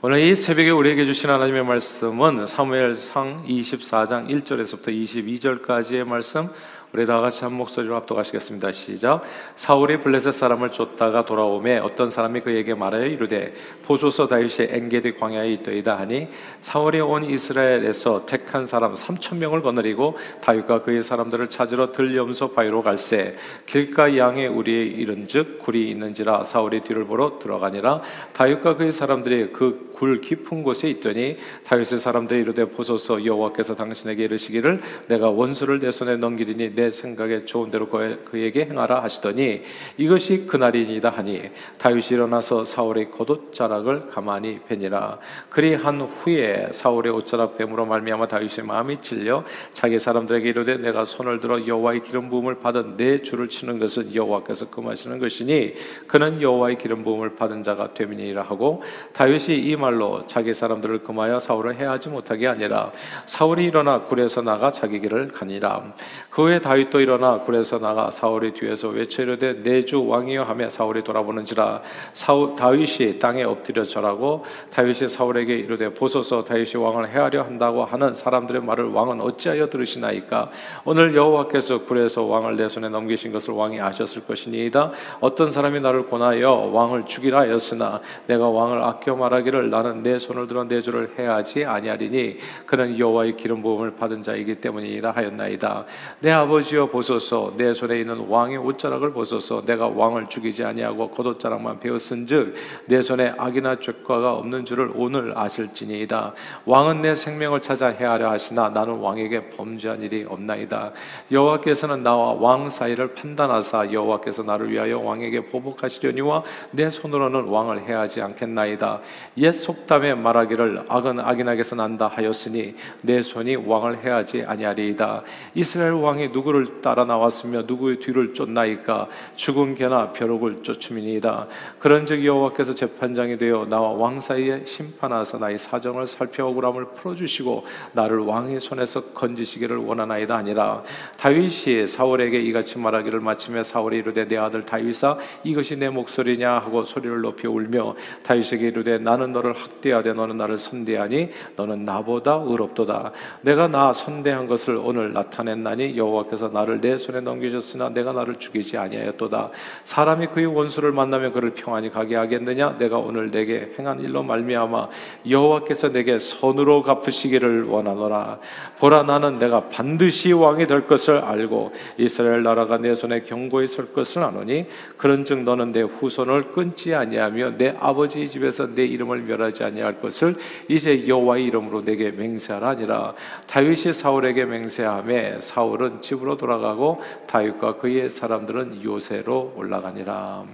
오늘 이 새벽에 우리에게 주신 하나님의 말씀은 사무엘상 24장 1절에서부터 22절까지의 말씀 우리 다 같이 한 목소리로 합독하시겠습니다. 시작. 사울이 블레셋 사람을 쫓다가 돌아오매 어떤 사람이 그에게 말하여 이르되 보소서 다윗이 엔게디 광야에 있더이다 하니 사울이 온 이스라엘에서 택한 사람 3천 명을 거느리고 다윗과 그의 사람들을 찾으러 들염소 바위로 갈새 길가 양의 우리에 이른즉 굴이 있는지라 사울이 뒤를 보러 들어가니라 다윗과 그의 사람들이 그 굴 깊은 곳에 있더니 다윗의 사람들이 이르되 보소서 여호와께서 당신에게 이르시기를 내가 원수를 내 손에 넘기리니 내 생각에 좋은 대로 그에게 행하라 하시더니 이것이 그날이니다 하니 다윗이 일어나서 사울의 겉옷자락을 가만히 베니라. 그리한 후에 사울의 옷자락 뱀으로 말미암아 다윗의 마음이 찔려 자기 사람들에게 이르되 내가 손을 들어 여호와의 기름 부음을 받은 내 주를 치는 것은 여호와께서 금하시는 것이니 그는 여호와의 기름 부음을 받은 자가 되미니라 하고 다윗이 이 말로 자기 사람들을 금하여 사울을 해하지 못하게 하니라. 사울이 일어나 굴에서 나가 자기 길을 가니라. 그 후에 다윗도 일어나 굴에서 나가 사울의 뒤에서 외쳐 이르되 내 주 왕이여 하며 사울이 돌아보는지라 사울 다윗이 땅에 엎드려 절하고 다윗이 사울에게 이르되 보소서 다윗이 왕을 해하려 한다고 하는 사람들의 말을 왕은 어찌하여 들으시나이까? 오늘 여호와께서 굴에서 왕을 내 손에 넘기신 것을 왕이 아셨을 것이니이다. 어떤 사람이 나를 권하여 왕을 죽이라 하였으나 내가 왕을 아껴 말하기를 나는 내 손을 들어 내 주를 해하지 아니하리니 그는 여호와의 기름 부음을 받은 자이기 때문이라 하였나이다. 내 아버지 여 보소서. 내 손에 있는 왕의 옷자락을 보소서. 내가 왕을 죽이지 아니하고 겉옷자락만 베었은즉 내 손에 악이나 죄과가 없는 줄을 오늘 아실지니이다. 왕은 내 생명을 찾아 해하려 하시나 나는 왕에게 범죄한 일이 없나이다. 여호와께서는 나와 왕 사이를 판단하사 여호와께서 나를 위하여 왕에게 보복하시려니와 내 손으로는 왕을 해하지 않겠나이다. 옛 속담에 말하기를 악은 악인에게서 난다 하였으니 내 손이 왕을 해하지 아니하리이다. 이스라엘 왕이 누구 를 따라 나왔으며 누구의 뒤를 쫓나이까? 죽은 개나 벼룩을 쫓음이니이다. 그런즉 여호와께서 재판장이 되어 나와 왕 사이에 심판하사 나의 사정을 살펴 억울함을 풀어주시고 나를 왕의 손에서 건지시기를 원하나이다 아니라. 다윗이 사울에게 이같이 말하기를 마침에 사울이 이르되 내 아들 다윗아 이것이 내 목소리냐? 하고 소리를 높이 울며 다윗에게 이르되 나는 너를 학대하되 너는 나를 선대하니 너는 나보다 의롭도다. 내가 나 선대한 것을 오늘 나타냈나니 여호와께서 나를 내 손에 넘기셨으나 내가 나를 죽이지 아니하였도다. 사람이 그의 원수를 만나면 그를 평안히 가게 하겠느냐? 내가 오늘 내게 행한 일로 말미암아 여호와께서 내게 선으로 갚으시기를 원하노라. 보라 나는 내가 반드시 왕이 될 것을 알고 이스라엘 나라가 내 손에 경고히 설 것을 아노니 그런즉 너는 내 후손을 끊지 아니하며 내 아버지 집에서 내 이름을 멸하지 아니할 것을 이제 여호와의 이름으로 내게 맹세하라 아니라. 다윗이 사울에게 맹세하며 사울은 집으로 돌아가고 다윗과 그의 사람들은 요새로 올라가니라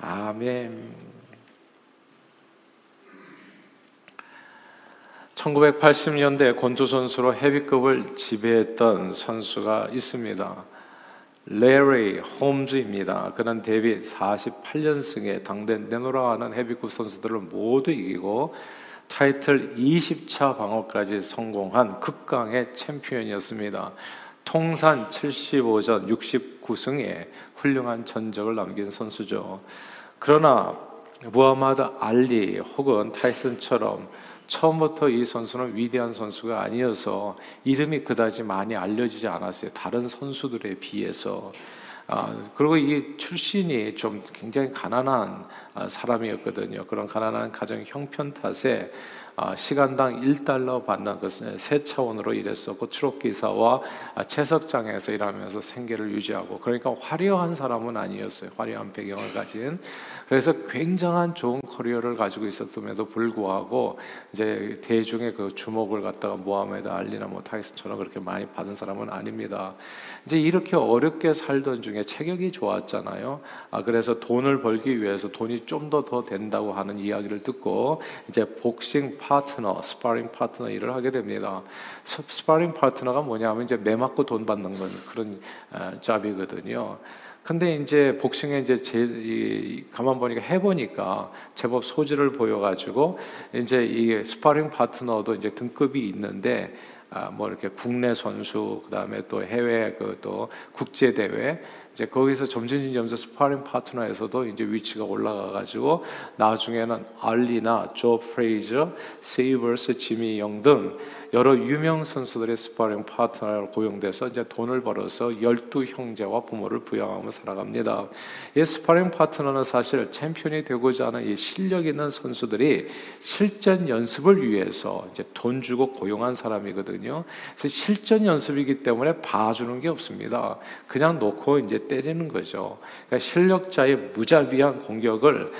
아멘. 1980년대 권투 선수로 헤비급을 지배했던 선수가 있습니다. 레리 홈즈입니다. 그는 데뷔 48연승에 당대 내노라 하는 헤비급 선수들을 모두 이기고 타이틀 20차 방어까지 성공한 극강의 챔피언이었습니다. 통산 75전 69승에 훌륭한 전적을 남긴 선수죠. 그러나 무하마드 알리 혹은 타이슨처럼 처음부터 이 선수는 위대한 선수가 아니어서 이름이 그다지 많이 알려지지 않았어요. 다른 선수들에 비해서. 아, 그리고 이 출신이 좀 굉장히 가난한 아, 사람이었거든요. 그런 가난한 가정 형편 탓에 아, 시간당 1달러 받는 것은 세 차원으로 일했었고 트럭 기사와 채석장에서 일하면서 생계를 유지하고 그러니까 화려한 사람은 아니었어요. 화려한 배경을 가진 그래서 굉장한 좋은 커리어를 가지고 있었음에도 불구하고 이제 대중의 그 주목을 갖다가 모하메드 알리나 뭐 타이슨처럼 그렇게 많이 받은 사람은 아닙니다. 이제 이렇게 어렵게 살던 중에 체격이 좋았잖아요. 아 그래서 돈을 벌기 위해서 돈이 좀 더더 된다고 하는 이야기를 듣고 이제 복싱 파트너, 스파링 파트너 일을 하게 됩니다. 스파링 파트너가 뭐냐면 이제 매 맞고 돈 받는 건 그런 어, job이거든요. 근데 이제 복싱에 이제 제, 이, 가만 보니까 해보니까 제법 소질을 보여가지고 이제 이 스파링 파트너도 이제 등급이 있는데 아, 뭐 이렇게 국내 선수 그다음에 또 해외 그 또 국제 대회 이제 거기서 점진진 점수 스파링 파트너에서도 이제 위치가 올라가 가지고 나중에는 알리나 조 프레이저, 셰이버스, 지미 영등 여러 유명 선수들의 스파링 파트너로 고용돼서 이제 돈을 벌어서 열두 형제와 부모를 부양하며 살아갑니다. 이 스파링 파트너는 사실 챔피언이 되고자 하는 이 실력 있는 선수들이 실전 연습을 위해서 이제 돈 주고 고용한 사람이거든요. 그래서 실전 연습이기 때문에 봐주는 게 없습니다. 그냥 놓고 이제 때리는 거죠. 그러니까 실력자의 무자비한 공격을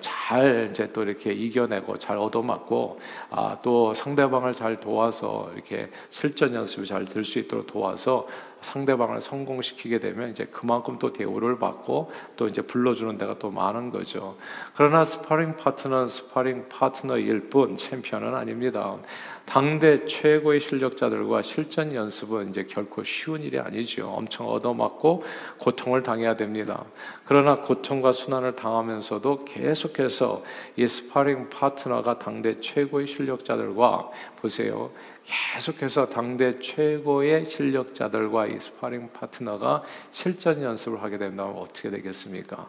잘 이제 또 이렇게 이겨내고 잘 얻어맞고 아, 또 상대방을 잘 도와서 이렇게 실전 연습이 잘 될 수 있도록 도와서 상대방을 성공시키게 되면 이제 그만큼 또 대우를 받고 또 이제 불러주는 데가 또 많은 거죠. 그러나 스파링 파트너는 스파링 파트너일 뿐 챔피언은 아닙니다. 당대 최고의 실력자들과 실전 연습은 이제 결코 쉬운 일이 아니죠. 엄청 얻어맞고 고통을 당해야 됩니다. 그러나 고통과 수난을 당하면서도 계속해서 이 스파링 파트너가 당대 최고의 실력자들과 보세요. 계속해서 당대 최고의 실력자들과 이 스파링 파트너가 실전 연습을 하게 된다면 어떻게 되겠습니까?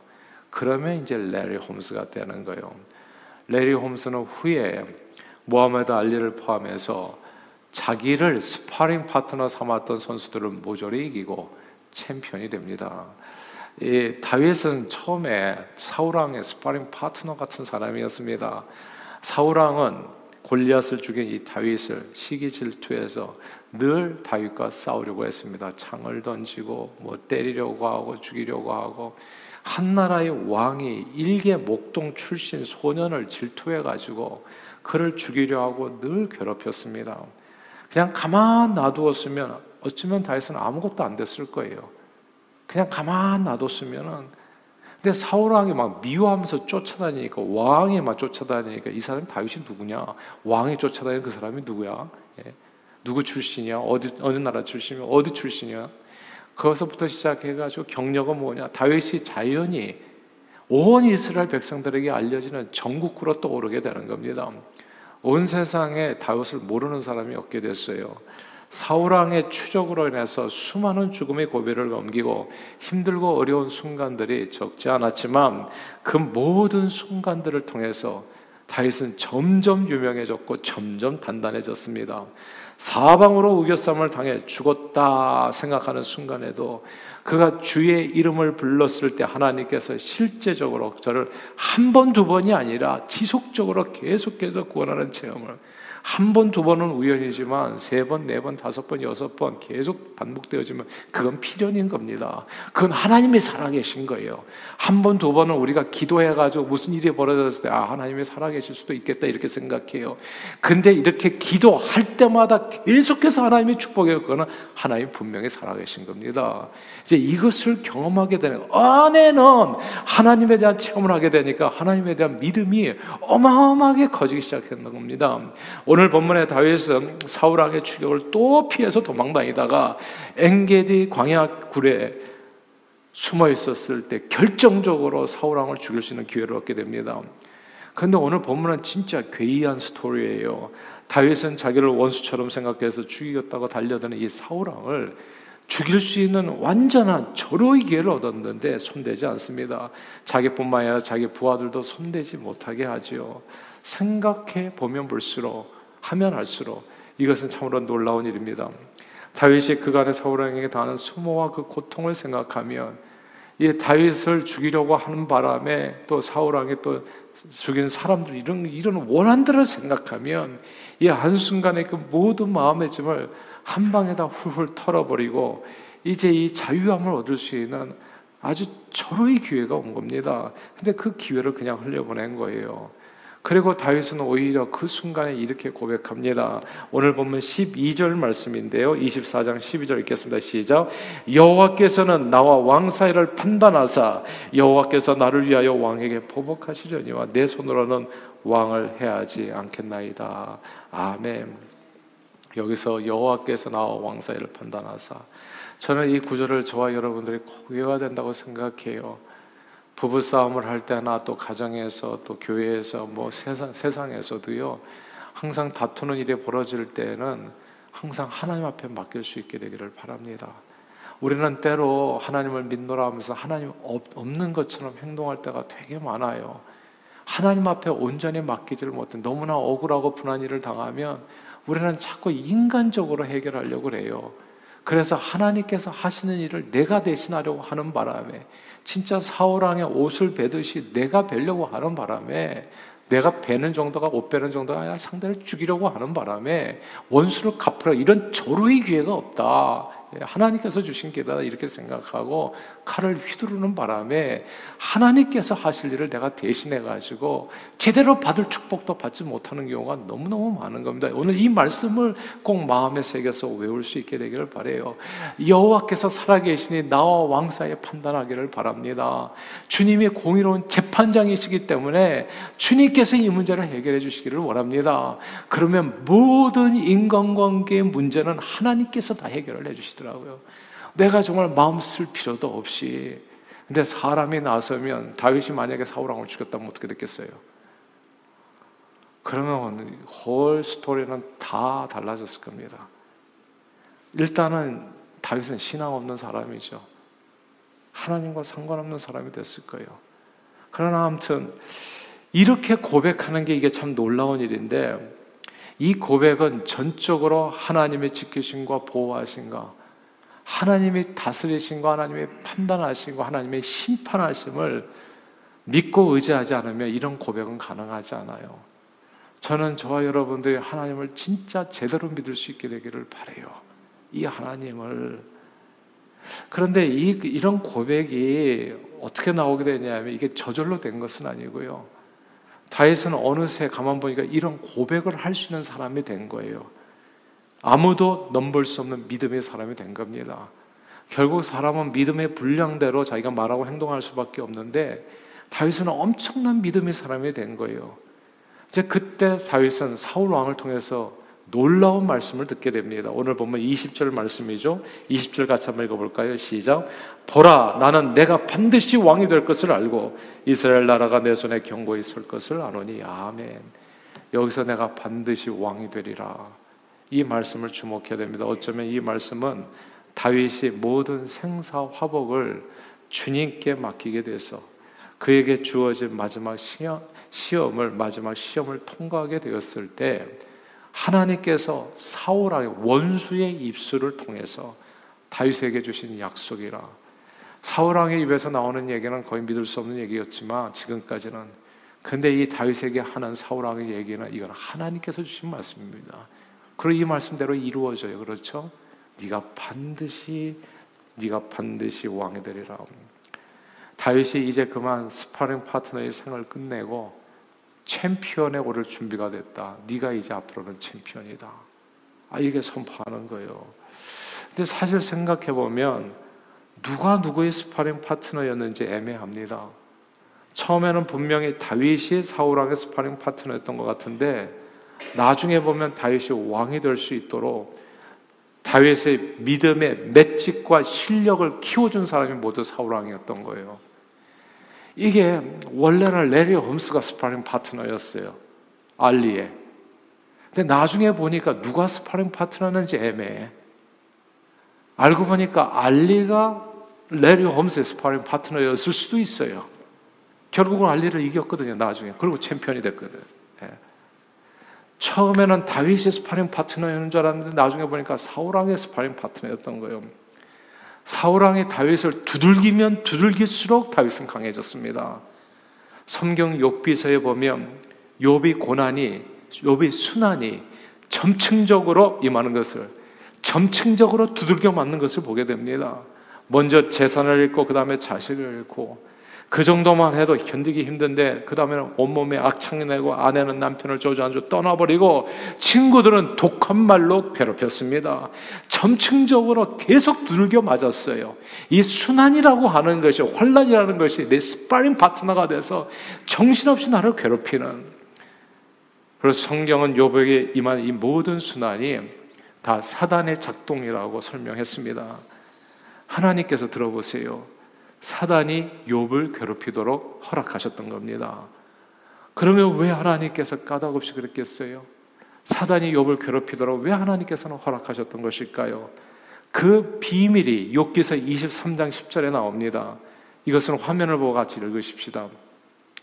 그러면 이제 레리 홈스가 되는 거예요. 레리 홈스는 후에 모하메드 알리를 포함해서 자기를 스파링 파트너 삼았던 선수들을 모조리 이기고 챔피언이 됩니다. 이 다윗은 처음에 사울 왕의 스파링 파트너 같은 사람이었습니다. 사울 왕은 골리앗을 죽인 이 다윗을 시기 질투해서 늘 다윗과 싸우려고 했습니다. 창을 던지고 뭐 때리려고 하고 죽이려고 하고 한 나라의 왕이 일개 목동 출신 소년을 질투해 가지고 그를 죽이려 하고 늘 괴롭혔습니다. 그냥 가만 놔두었으면 어쩌면 다윗은 아무것도 안 됐을 거예요. 그냥 가만 놔뒀으면은 근데 사울 왕이 막 미워하면서 쫓아다니니까 왕이 막 쫓아다니니까 이 사람이 다윗이 누구냐? 왕이 쫓아다니는 그 사람이 누구야? 예. 누구 출신이야? 어디 어느 나라 출신이야? 어디 출신이야? 거기서부터 시작해가지고 경력은 뭐냐? 다윗이 자연히 온 이스라엘 백성들에게 알려지는 전국구로 떠오르게 되는 겁니다. 온 세상에 다윗을 모르는 사람이 없게 됐어요. 사울왕의 추적으로 인해서 수많은 죽음의 고비를 넘기고 힘들고 어려운 순간들이 적지 않았지만 그 모든 순간들을 통해서 다윗은 점점 유명해졌고 점점 단단해졌습니다. 사방으로 우겨쌈을 당해 죽었다 생각하는 순간에도 그가 주의 이름을 불렀을 때 하나님께서 실제적으로 저를 한 번, 두 번이 아니라 지속적으로 계속해서 구원하는 체험을 한 번, 두 번은 우연이지만 세 번, 네 번, 다섯 번, 여섯 번 계속 반복되어지면 그건 필연인 겁니다. 그건 하나님이 살아계신 거예요. 한 번, 두 번은 우리가 기도해가지고 무슨 일이 벌어졌을 때, 아, 하나님이 살아계실 수도 있겠다, 이렇게 생각해요. 근데 이렇게 기도할 때마다 계속해서 하나님의 축복이에요. 그거는 하나님 분명히 살아계신 겁니다. 이제 이것을 경험하게 되는, 안에는 하나님에 대한 체험을 하게 되니까 하나님에 대한 믿음이 어마어마하게 커지기 시작했는 겁니다. 오늘 본문의 다윗은 사울 왕의 추격을 또 피해서 도망다니다가 엔게디 광야 굴에 숨어 있었을 때 결정적으로 사울 왕을 죽일 수 있는 기회를 얻게 됩니다. 그런데 오늘 본문은 진짜 괴이한 스토리예요. 다윗은 자기를 원수처럼 생각해서 죽이겠다고 달려드는 이 사울 왕을 죽일 수 있는 완전한 절호의 기회를 얻었는데 손대지 않습니다. 자기뿐만 아니라 자기 부하들도 손대지 못하게 하지요. 생각해 보면 볼수록 하면 할수록 이것은 참으로 놀라운 일입니다. 다윗이 그간의 사울왕에게 당하는 수모와 그 고통을 생각하면 이 다윗을 죽이려고 하는 바람에 또 사울왕이 또 죽인 사람들 이런 이런 원한들을 생각하면 이 한순간에 그 모든 마음의 짐을 한 방에 다 훌훌 털어버리고 이제 이 자유함을 얻을 수 있는 아주 절호의 기회가 온 겁니다. 근데 그 기회를 그냥 흘려보낸 거예요. 그리고 다윗은 오히려 그 순간에 이렇게 고백합니다. 오늘 보면 12절 말씀인데요. 24장 12절 읽겠습니다. 시작. 여호와께서는 나와 왕 사이를 판단하사 여호와께서 나를 위하여 왕에게 보복하시려니와 내 손으로는 왕을 해하지 않겠나이다. 아멘. 여기서 여호와께서 나와 왕 사이를 판단하사 저는 이 구절을 저와 여러분들이 꼭 외워야 된다고 생각해요. 부부 싸움을 할 때나 또 가정에서 또 교회에서 뭐 세상 세상에서도요. 항상 다투는 일이 벌어질 때는 항상 하나님 앞에 맡길 수 있게 되기를 바랍니다. 우리는 때로 하나님을 믿노라 하면서 하나님 없는 것처럼 행동할 때가 되게 많아요. 하나님 앞에 온전히 맡기지를 못해 너무나 억울하고 분한 일을 당하면 우리는 자꾸 인간적으로 해결하려고 그래요. 그래서 하나님께서 하시는 일을 내가 대신하려고 하는 바람에 진짜 사울왕의 옷을 베듯이 내가 베려고 하는 바람에 내가 베는 정도가 옷 베는 정도가 아니라 상대를 죽이려고 하는 바람에 원수를 갚으라 이런 절호의 기회가 없다. 예, 하나님께서 주신 기회다 이렇게 생각하고 칼을 휘두르는 바람에 하나님께서 하실 일을 내가 대신해 가지고 제대로 받을 축복도 받지 못하는 경우가 너무너무 많은 겁니다. 오늘 이 말씀을 꼭 마음에 새겨서 외울 수 있게 되기를 바래요. 여호와께서 살아계시니 나와 왕 사이에 판단하기를 바랍니다. 주님이 공의로운 재판장이시기 때문에 주님께서 이 문제를 해결해 주시기를 원합니다. 그러면 모든 인간관계의 문제는 하나님께서 다 해결을 해 주시다. 하시더라고요. 내가 정말 마음 쓸 필요도 없이. 근데 사람이 나서면 다윗이 만약에 사울왕을 죽였다면 어떻게 됐겠어요? 그러면 홀 스토리는 다 달라졌을 겁니다. 일단은 다윗은 신앙 없는 사람이죠. 하나님과 상관없는 사람이 됐을 거예요. 그러나 아무튼 이렇게 고백하는 게 이게 참 놀라운 일인데 이 고백은 전적으로 하나님의 지키심과 보호하신가 하나님이 다스리신과 하나님의 판단하신과 하나님의 심판하심을 믿고 의지하지 않으면 이런 고백은 가능하지 않아요. 저는 저와 여러분들이 하나님을 진짜 제대로 믿을 수 있게 되기를 바래요. 이 하나님을 그런데 이 이런 고백이 어떻게 나오게 되냐면 이게 저절로 된 것은 아니고요. 다윗은 어느새 가만 보니까 이런 고백을 할 수 있는 사람이 된 거예요. 아무도 넘볼 수 없는 믿음의 사람이 된 겁니다. 결국 사람은 믿음의 분량대로 자기가 말하고 행동할 수밖에 없는데 다윗은 엄청난 믿음의 사람이 된 거예요. 이제 그때 다윗은 사울 왕을 통해서 놀라운 말씀을 듣게 됩니다. 오늘 보면 20절 말씀이죠. 20절 같이 한번 읽어볼까요? 시작. 보라, 나는 내가 반드시 왕이 될 것을 알고 이스라엘 나라가 내 손에 경고히 설 것을 아노니 아멘. 여기서 내가 반드시 왕이 되리라. 이 말씀을 주목해야 됩니다. 어쩌면 이 말씀은 다윗이 모든 생사 화복을 주님께 맡기게 돼서 그에게 주어진 마지막 시험 을 마지막 시험을 통과하게 되었을 때 하나님께서 사울왕의 원수의 입술을 통해서 다윗에게 주신 약속이라. 사울왕의 입에서 나오는 얘기는 거의 믿을 수 없는 얘기였지만 지금까지는 근데 이 다윗에게 하는 사울왕의 얘기는 이건 하나님께서 주신 말씀입니다. 그리고 이 말씀대로 이루어져요. 그렇죠? 네가 반드시 네가 반드시 왕이 되리라. 다윗이 이제 그만 스파링 파트너의 생을 끝내고 챔피언에 오를 준비가 됐다. 네가 이제 앞으로는 챔피언이다. 아 이게 선포하는 거예요. 근데 사실 생각해 보면 누가 누구의 스파링 파트너였는지 애매합니다. 처음에는 분명히 다윗이 사울 왕의 스파링 파트너였던 것 같은데 나중에 보면 다윗이 왕이 될 수 있도록 다윗의 믿음의 맷집과 실력을 키워준 사람이 모두 사울 왕이었던 거예요. 이게 원래는 레리 홈스가 스파링 파트너였어요. 알리의. 근데 나중에 보니까 누가 스파링 파트너는지 애매해. 알고 보니까 알리가 레리 홈스의 스파링 파트너였을 수도 있어요. 결국은 알리를 이겼거든요, 나중에. 그리고 챔피언이 됐거든. 예. 처음에는 다윗이 스파링 파트너였는 줄 알았는데 나중에 보니까 사울왕의 스파링 파트너였던 거예요. 사울왕이 다윗을 두들기면 두들길수록 다윗은 강해졌습니다. 성경 욥기서에 보면 욥이 고난이 욥이 수난이 점층적으로 임하는 것을 점층적으로 두들겨 맞는 것을 보게 됩니다. 먼저 재산을 잃고 그 다음에 자식을 잃고 그 정도만 해도 견디기 힘든데 그 다음에는 온몸에 악창이 나고 아내는 남편을 조주안주 떠나버리고 친구들은 독한 말로 괴롭혔습니다. 점층적으로 계속 두들겨 맞았어요. 이 수난이라고 하는 것이 환란이라는 것이 내 스파링 파트너가 돼서 정신없이 나를 괴롭히는 그래서 성경은 요백에 임한 이 모든 순환이 다 사단의 작동이라고 설명했습니다. 하나님께서 들어보세요. 사단이 욥을 괴롭히도록 허락하셨던 겁니다. 그러면 왜 하나님께서 까닭없이 그랬겠어요? 사단이 욥을 괴롭히도록 왜 하나님께서는 허락하셨던 것일까요? 그 비밀이 욥기서 23장 10절에 나옵니다. 이것은 화면을 보고 같이 읽으십시다.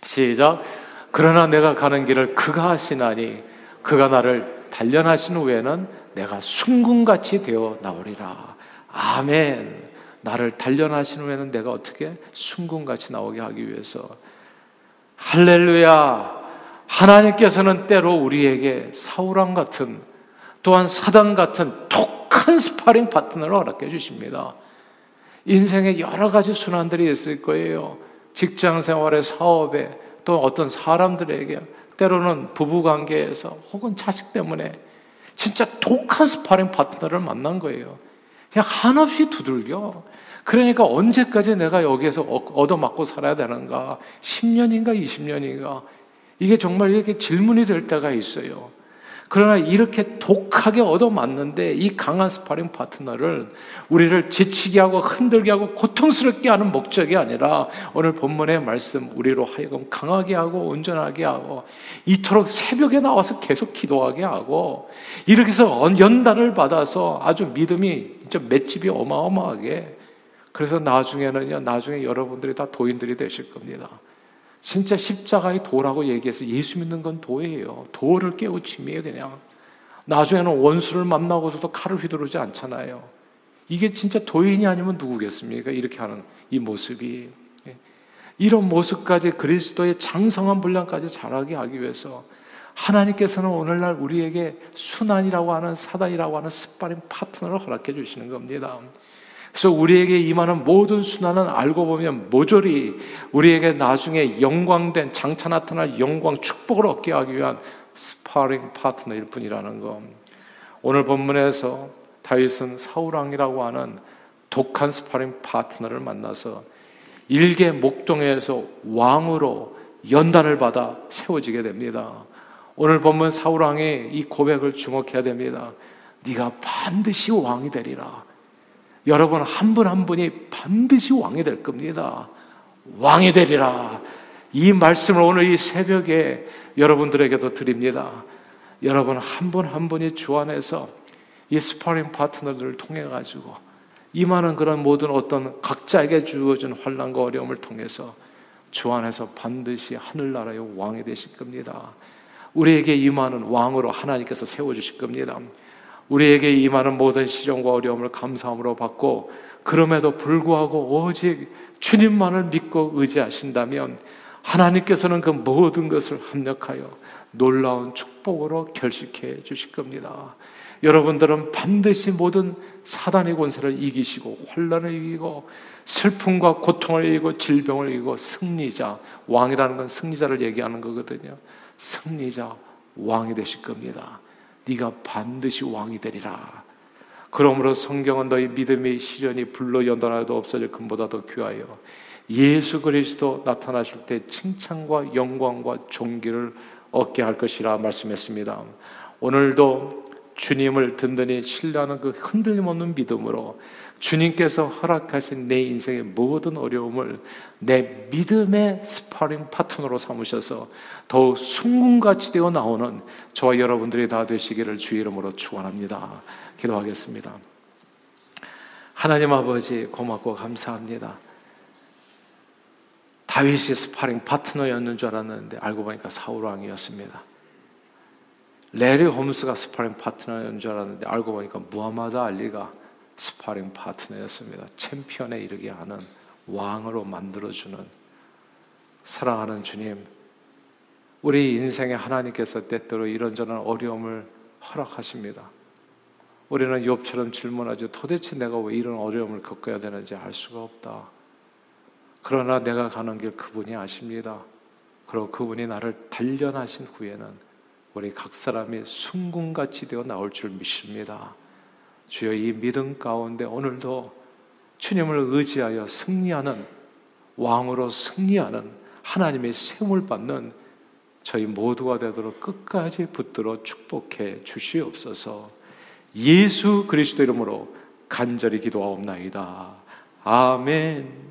시작. 그러나 내가 가는 길을 그가 아시나니 그가 나를 단련하신 후에는 내가 순금같이 되어 나오리라. 아멘. 나를 단련하신 후에는 내가 어떻게 순금같이 나오게 하기 위해서 할렐루야. 하나님께서는 때로 우리에게 사울왕 같은 또한 사단 같은 독한 스파링 파트너를 허락해 주십니다. 인생에 여러 가지 수난들이 있을 거예요. 직장 생활에, 사업에, 또 어떤 사람들에게, 때로는 부부 관계에서 혹은 자식 때문에 진짜 독한 스파링 파트너를 만난 거예요. 그냥 한없이 두들겨. 그러니까 언제까지 내가 여기에서 얻어맞고 살아야 되는가? 10년인가 20년인가? 이게 정말 이렇게 질문이 될 때가 있어요. 그러나 이렇게 독하게 얻어맞는데 이 강한 스파링 파트너를 우리를 지치게 하고 흔들게 하고 고통스럽게 하는 목적이 아니라 오늘 본문의 말씀 우리로 하여금 강하게 하고 온전하게 하고 이토록 새벽에 나와서 계속 기도하게 하고 이렇게 해서 연단을 받아서 아주 믿음이 진짜 맷집이 어마어마하게 그래서 나중에는요 나중에 여러분들이 다 도인들이 되실 겁니다. 진짜 십자가의 도라고 얘기해서 예수 믿는 건 도예요. 도를 깨우침이에요, 그냥. 나중에는 원수를 만나고서도 칼을 휘두르지 않잖아요. 이게 진짜 도인이 아니면 누구겠습니까? 이렇게 하는 이 모습이. 예. 이런 모습까지 그리스도의 장성한 분량까지 자라게 하기 위해서 하나님께서는 오늘날 우리에게 순환이라고 하는 사단이라고 하는 습관인 파트너를 허락해 주시는 겁니다. 그래서 우리에게 임하는 모든 순환은 알고 보면 모조리 우리에게 나중에 영광된 장차 나타날 영광 축복을 얻게 하기 위한 스파링 파트너일 뿐이라는 것. 오늘 본문에서 다윗은 사울 왕이라고 하는 독한 스파링 파트너를 만나서 일개 목동에서 왕으로 연단을 받아 세워지게 됩니다. 오늘 본문 사울 왕의 이 고백을 주목해야 됩니다. 네가 반드시 왕이 되리라. 여러분 한 분 한 분이 반드시 왕이 될 겁니다. 왕이 되리라. 이 말씀을 오늘 이 새벽에 여러분들에게도 드립니다. 여러분 한 분 한 분이 주 안에서 이 스파링 파트너들을 통해 가지고 임하는 그런 모든 어떤 각자에게 주어진 환란과 어려움을 통해서 주 안에서 반드시 하늘나라의 왕이 되실 겁니다. 우리에게 임하는 왕으로 하나님께서 세워 주실 겁니다. 우리에게 임하는 모든 시련과 어려움을 감사함으로 받고 그럼에도 불구하고 오직 주님만을 믿고 의지하신다면 하나님께서는 그 모든 것을 합력하여 놀라운 축복으로 결식해 주실 겁니다. 여러분들은 반드시 모든 사단의 권세를 이기시고 환란을 이기고 슬픔과 고통을 이기고 질병을 이기고 승리자 왕이라는 건 승리자를 얘기하는 거거든요. 승리자 왕이 되실 겁니다. 네가 반드시 왕이 되리라. 그러므로 성경은 너희 믿음의 시련이 불로 연단하여도 없어질 금보다 더 귀하여 예수 그리스도 나타나실 때 칭찬과 영광과 존귀를 얻게 할 것이라 말씀했습니다. 오늘도 주님을 든든히 신뢰하는 그 흔들림 없는 믿음으로 주님께서 허락하신 내 인생의 모든 어려움을 내 믿음의 스파링 파트너로 삼으셔서 더욱 순금같이 되어 나오는 저와 여러분들이 다 되시기를 주 이름으로 축원합니다. 기도하겠습니다. 하나님 아버지 고맙고 감사합니다. 다윗이 스파링 파트너였는 줄 알았는데 알고 보니까 사울 왕이었습니다. 래리 홈스가 스파링 파트너였는 줄 알았는데 알고 보니까 무하마드 알리가 스파링 파트너였습니다. 챔피언에 이르게 하는 왕으로 만들어주는 사랑하는 주님, 우리 인생에 하나님께서 때때로 이런저런 어려움을 허락하십니다. 우리는 욥처럼 질문하죠. 도대체 내가 왜 이런 어려움을 겪어야 되는지 알 수가 없다. 그러나 내가 가는 길 그분이 아십니다. 그리고 그분이 나를 단련하신 후에는 우리 각 사람이 순금같이 되어 나올 줄 믿습니다. 주여 이 믿음 가운데 오늘도 주님을 의지하여 승리하는 왕으로 승리하는 하나님의 세움을 받는 저희 모두가 되도록 끝까지 붙들어 축복해 주시옵소서. 예수 그리스도 이름으로 간절히 기도하옵나이다. 아멘.